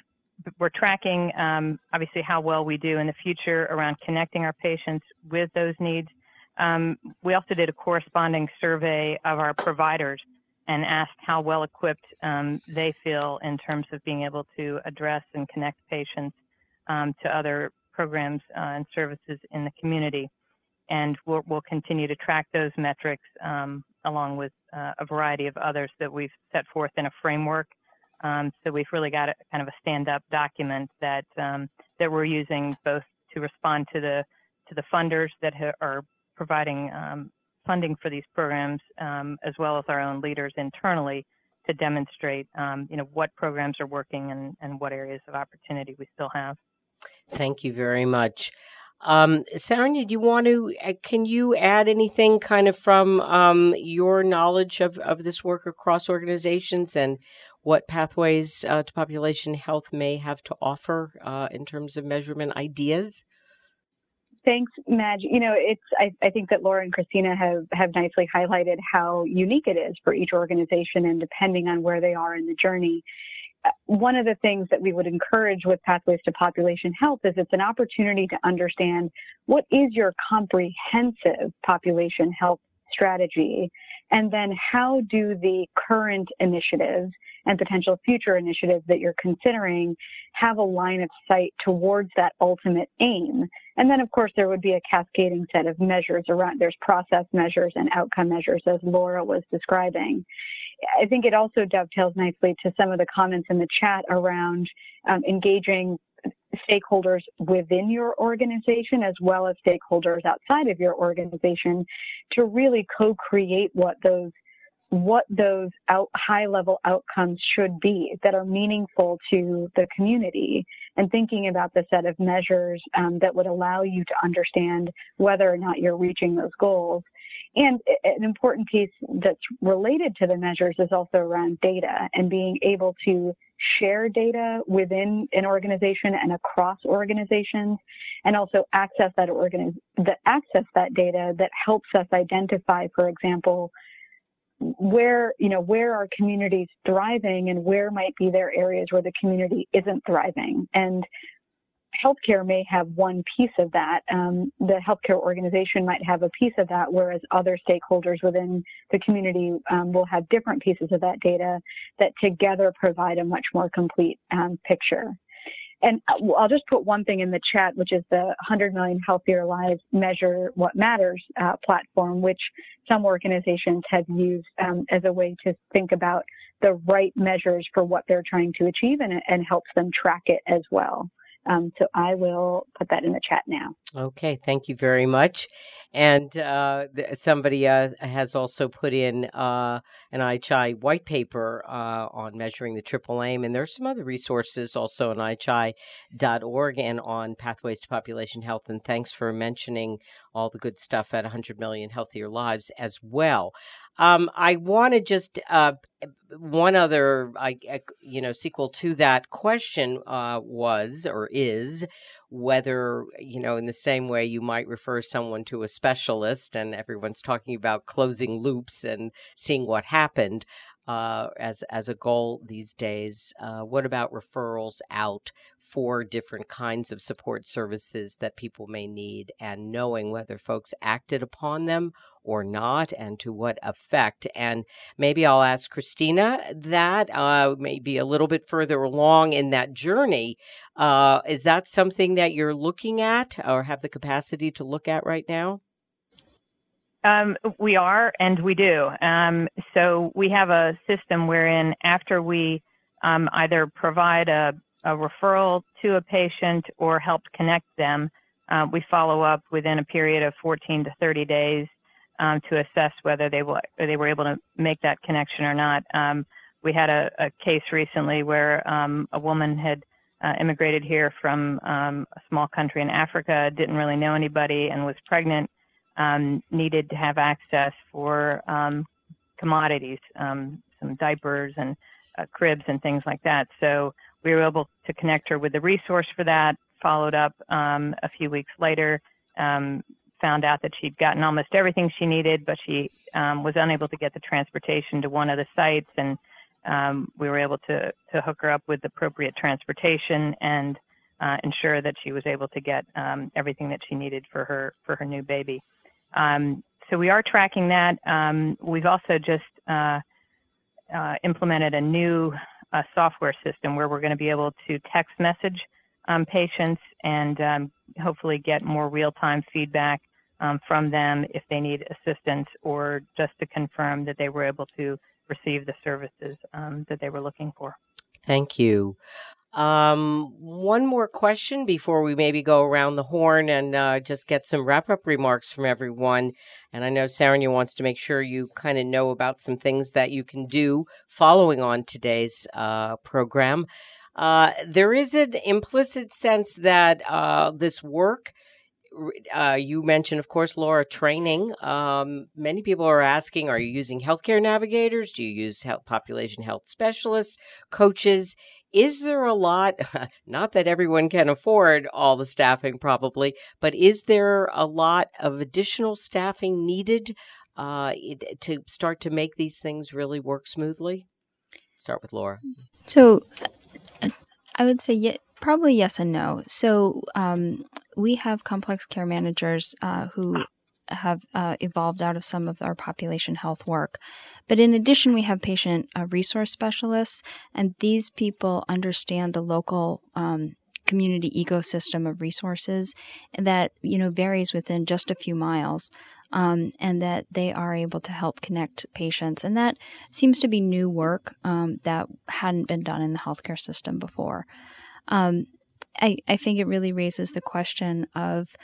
we're tracking um, obviously how well we do in the future around connecting our patients with those needs. Um, we also did a corresponding survey of our providers and asked how well equipped um, they feel in terms of being able to address and connect patients to other programs uh, and services in the community. And we'll, we'll continue to track those metrics um, along with uh, a variety of others that we've set forth in a framework um, so we've really got a kind of a stand-up document that um, that we're using both to respond to the to the funders that ha- are providing um, funding for these programs, um, as well as our own leaders internally to demonstrate, um, you know, what programs are working and, and what areas of opportunity we still have. Thank you very much. Um, Saranya, do you want to, uh, can you add anything kind of from um, your knowledge of, of this work across organizations and what pathways uh, to population health may have to offer uh, in terms of measurement ideas? Thanks, Madge. You know, it's I, I, think that Laura and Christina have have nicely highlighted how unique it is for each organization and depending on where they are in the journey one of the things that we would encourage with Pathways to Population Health is it's an opportunity to understand what is your comprehensive population health strategy, and then how do the current initiatives and potential future initiatives that you're considering have a line of sight towards that ultimate aim. And then, of course, there would be a cascading set of measures around, there's process measures and outcome measures, as Laura was describing. I think it also dovetails nicely to some of the comments in the chat around um, engaging stakeholders within your organization as well as stakeholders outside of your organization to really co-create what those what those out, high level outcomes should be that are meaningful to the community. And thinking about the set of measures um, that would allow you to understand whether or not you're reaching those goals. And an important piece that's related to the measures is also around data and being able to share data within an organization and across organizations and also access that organiz- the access that data that helps us identify for example where you know where are communities thriving and where might be their areas where the community isn't thriving. And healthcare may have one piece of that. Um, the healthcare organization might have a piece of that, whereas other stakeholders within the community um, will have different pieces of that data that together provide a much more complete um, picture. And uh, I'll just put one thing in the chat, which is the 100 Million Healthier Lives Measure What Matters uh, platform, which some organizations have used um, as a way to think about the right measures for what they're trying to achieve and, and helps them track it as well. Um, so I will put that in the chat now. Okay, thank you very much. And uh, somebody uh, has also put in uh, an IHI white paper uh, on measuring the triple aim, and there's some other resources also on IHI.org and on Pathways to Population Health. And thanks for mentioning all the good stuff at 100 Million Healthier Lives as well. Um, I want to just uh, one other, I, you know, sequel to that question uh, was or is whether you know in the same way you might refer someone to a specialist, and everyone's talking about closing loops and seeing what happened uh, as as a goal these days. Uh, what about referrals out for different kinds of support services that people may need, and knowing whether folks acted upon them or not, and to what effect? And maybe I'll ask Christina that uh, maybe a little bit further along in that journey. Uh, is that something that you're looking at or have the capacity to look at right now? Um, we are, and we do. Um, so we have a system wherein after we um, either provide a, a, referral to a patient or help connect them, uh, we follow up within a period of 14 to 30 days um, to assess whether they, will, they were able to make that connection or not. Um, we had a, a, case recently where um, a woman had uh, immigrated here from a small country in Africa, didn't really know anybody, and was pregnant um, needed to have access for um, commodities, um, some diapers and uh, cribs and things like that. So we were able to connect her with the resource for that. Followed up um, a few weeks later, um, found out that she'd gotten almost everything she needed, but she um, was unable to get the transportation to one of the sites, and we were able to to hook her up with appropriate transportation and uh, ensure that she was able to get everything that she needed for her for her new baby. Um, so we are tracking that. Um, we've also just uh, uh, implemented a new uh, software system where we're going to be able to text message um, patients and hopefully get more real-time feedback from them if they need assistance or just to confirm that they were able to receive the services that they were looking for. Thank you. Um, one more question before we maybe go around the horn and uh, just get some wrap up remarks from everyone. And I know Saranya wants to make sure you kind of know about some things that you can do following on today's uh, program. Uh, there is an implicit sense that uh, this work. Uh, you mentioned, of course, Laura, training. Um, many people are asking, are you using healthcare navigators? Do you use health, population health specialists, coaches? Is there a lot, (laughs) not that everyone can afford all the staffing probably, but is there a lot of additional staffing needed uh, to start to make these things really work smoothly? Start with Laura. So I would say yeah, probably yes and no. So um, we have complex care managers uh, who have uh, evolved out of some of our population health work. But in addition, we have patient uh, resource specialists, and these people understand the local um, community ecosystem of resources that you know varies within just a few miles. Um, and that they are able to help connect patients. And that seems to be new work um, that hadn't been done in the healthcare system before. Um, I, I think it really raises the question of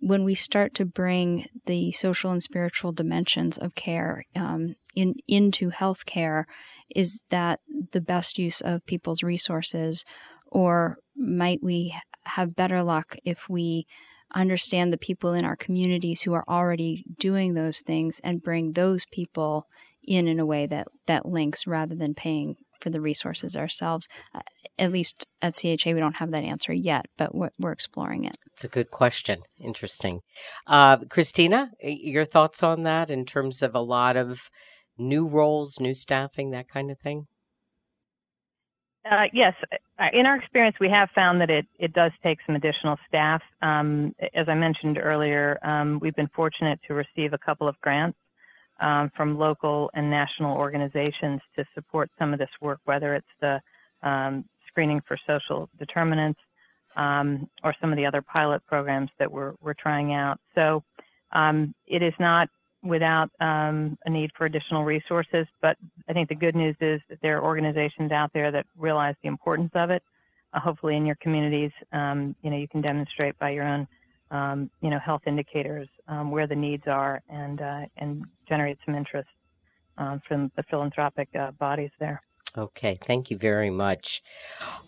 when we start to bring the social and spiritual dimensions of care um, in into healthcare, is that the best use of people's resources, or might we have better luck if we understand the people in our communities who are already doing those things and bring those people in in a way that that links rather than paying for the resources ourselves. Uh, at least at CHA, we don't have that answer yet, but we're, we're exploring it. It's a good question. Interesting. Uh, Christina, your thoughts on that in terms of a lot of new roles, new staffing, that kind of thing? Uh, yes, uh, in our experience, we have found that it, it does take some additional staff. Um, as I mentioned earlier, um, we've been fortunate to receive a couple of grants um, from local and national organizations to support some of this work, whether it's the um, screening for social determinants um, or some of the other pilot programs that we're, we're trying out. So um, it is not without um, a need for additional resources, but I think the good news is that there are organizations out there that realize the importance of it. Uh, hopefully in your communities, um, you know, you can demonstrate by your own um, you know, health indicators, um, where the needs are, and uh, and generate some interest um, from the philanthropic uh, bodies there. Okay, thank you very much.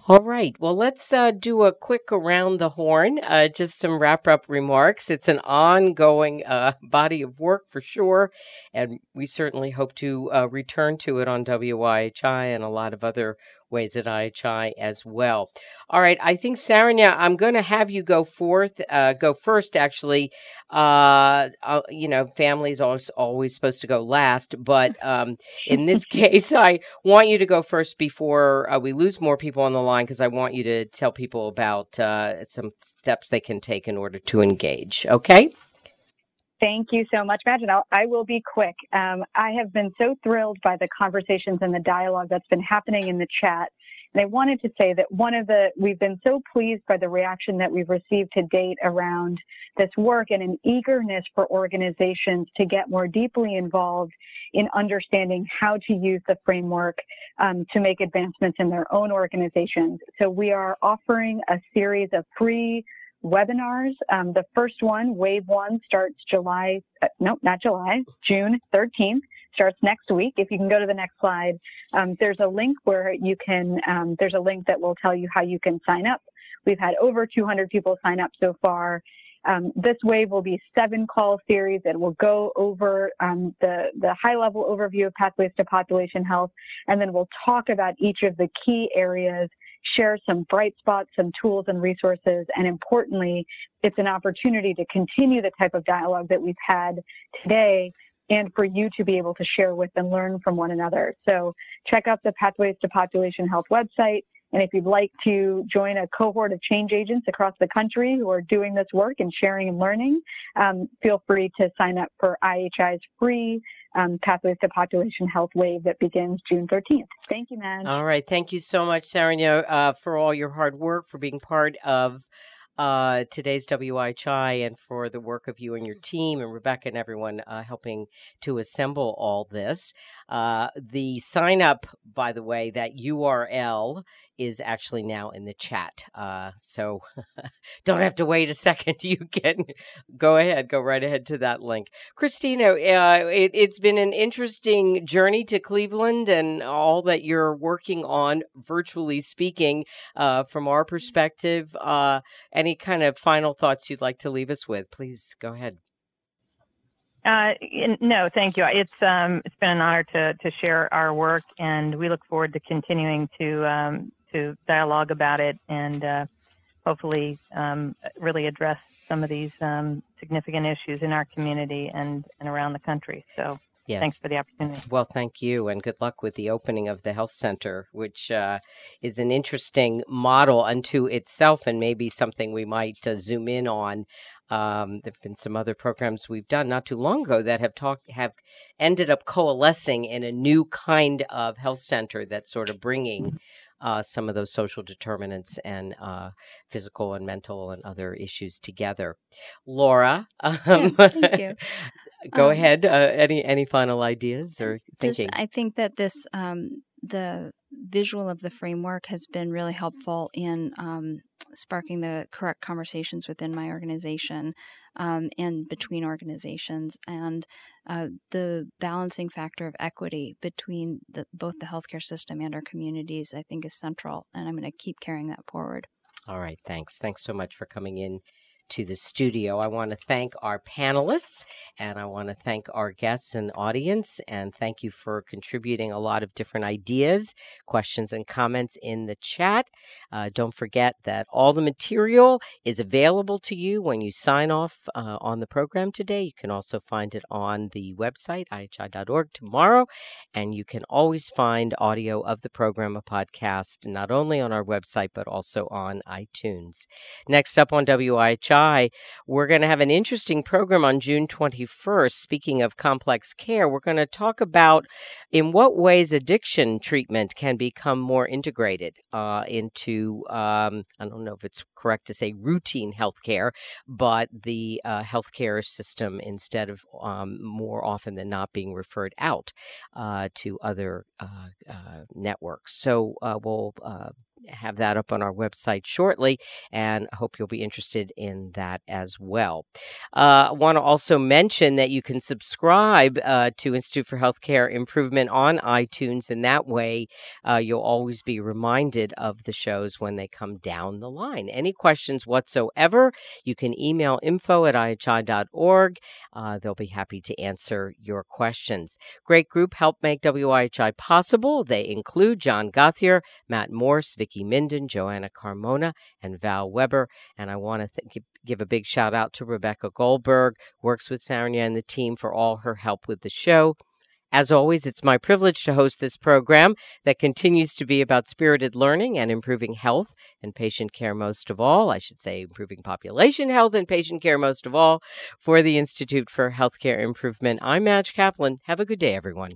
All right, well, let's uh, do a quick around the horn, uh, just some wrap up remarks. It's an ongoing uh, (laughs) body of work for sure, and we certainly hope to uh, return to it on WIHI and a lot of other ways at IHI as well. All right, I think Saranya, I'm going to have you go forth, uh, go first. Actually, uh, uh, you know, families always always supposed to go last, but um, (laughs) in this case, I want you to go first before uh, we lose more people on the line because I want you to tell people about uh, some steps they can take in order to engage. Okay. Thank you so much, Madge. I'll, I will be quick. Um, I have been so thrilled by the conversations and the dialogue that's been happening in the chat. And I wanted to say that one of the, we've been so pleased by the reaction that we've received to date around this work and an eagerness for organizations to get more deeply involved in understanding how to use the framework um, to make advancements in their own organizations. So we are offering a series of free webinars. Um, the first one, Wave 1, starts July, uh, no, not July, June 13th, starts next week. If you can go to the next slide, um, there's a link where you can, um, there's a link that will tell you how you can sign up. We've had over 200 people sign up so far. Um, this wave will be seven call series that will go over um, the, the high level overview of pathways to population health, and then we'll talk about each of the key areas share some bright spots, some tools and resources, and importantly, it's an opportunity to continue the type of dialogue that we've had today and for you to be able to share with and learn from one another. So check out the Pathways to Population Health website. And if you'd like to join a cohort of change agents across the country who are doing this work and sharing and learning, um, feel free to sign up for IHI's free um, Pathways to Population Health Wave that begins June 13th. Thank you, man. All right. Thank you so much, Saranya, uh, for all your hard work, for being part of uh, today's WIHI and for the work of you and your team and Rebecca and everyone uh, helping to assemble all this. Uh, the sign up, by the way, that URL is actually now in the chat. Uh, so (laughs) don't have to wait a second. (laughs) You can go ahead, go right ahead to that link. Christina, uh, it, it's been an interesting journey to Cleveland and all that you're working on, virtually speaking, uh, from our perspective. Uh, any kind of final thoughts you'd like to leave us with? Please go ahead. Uh, no, thank you. It's um, it's been an honor to to share our work, and we look forward to continuing to um, to dialogue about it and uh, hopefully um, really address some of these um, significant issues in our community and and around the country. So. Yes. Thanks for the opportunity. Well, thank you, and good luck with the opening of the health center, which uh, is an interesting model unto itself, and maybe something we might uh, zoom in on um, there have been some other programs we've done not too long ago that have talked have ended up coalescing in a new kind of health center that's sort of bringing uh, some of those social determinants and uh, physical and mental and other issues together. Laura, um, yeah, (laughs) thank you. (laughs) go um, ahead. Uh, any any final ideas or thinking? Just, I think that this um, the visual of the framework has been really helpful in um, sparking the correct conversations within my organization um, and between organizations, and uh, the balancing factor of equity between the, both the healthcare system and our communities, I think, is central, and I'm going to keep carrying that forward. All right, thanks. Thanks so much for coming in to the studio. I want to thank our panelists and I want to thank our guests and audience and thank you for contributing a lot of different ideas, questions, and comments in the chat. Uh, don't forget that all the material is available to you when you sign off uh, on the program today. You can also find it on the website, ihi.org, tomorrow. And you can always find audio of the program, a podcast, not only on our website, but also on iTunes. Next up on WIHI, we're going to have an interesting program on June 21st. Speaking of complex care, we're going to talk about in what ways addiction treatment can become more integrated uh, into, um, I don't know if it's correct to say routine healthcare, but the uh, healthcare system instead of um, more often than not being referred out uh, to other uh, uh networks. So uh, we'll have that up on our website shortly, and I hope you'll be interested in that as well. Uh, I want to also mention that you can subscribe uh, to Institute for Healthcare Improvement on iTunes, and that way uh, you'll always be reminded of the shows when they come down the line. Any questions whatsoever, you can email info at ihi.org. Uh, they'll be happy to answer your questions. Great group helped make WIHI possible. They include John Gothier, Matt Morse, Vicky Vicki Minden, Joanna Carmona, and Val Weber. And I want to th- give a big shout out to Rebecca Goldberg, works with Saranya and the team for all her help with the show. As always, it's my privilege to host this program that continues to be about spirited learning and improving health and patient care most of all. I should say improving population health and patient care most of all for the Institute for Healthcare Improvement. I'm Madge Kaplan. Have a good day, everyone.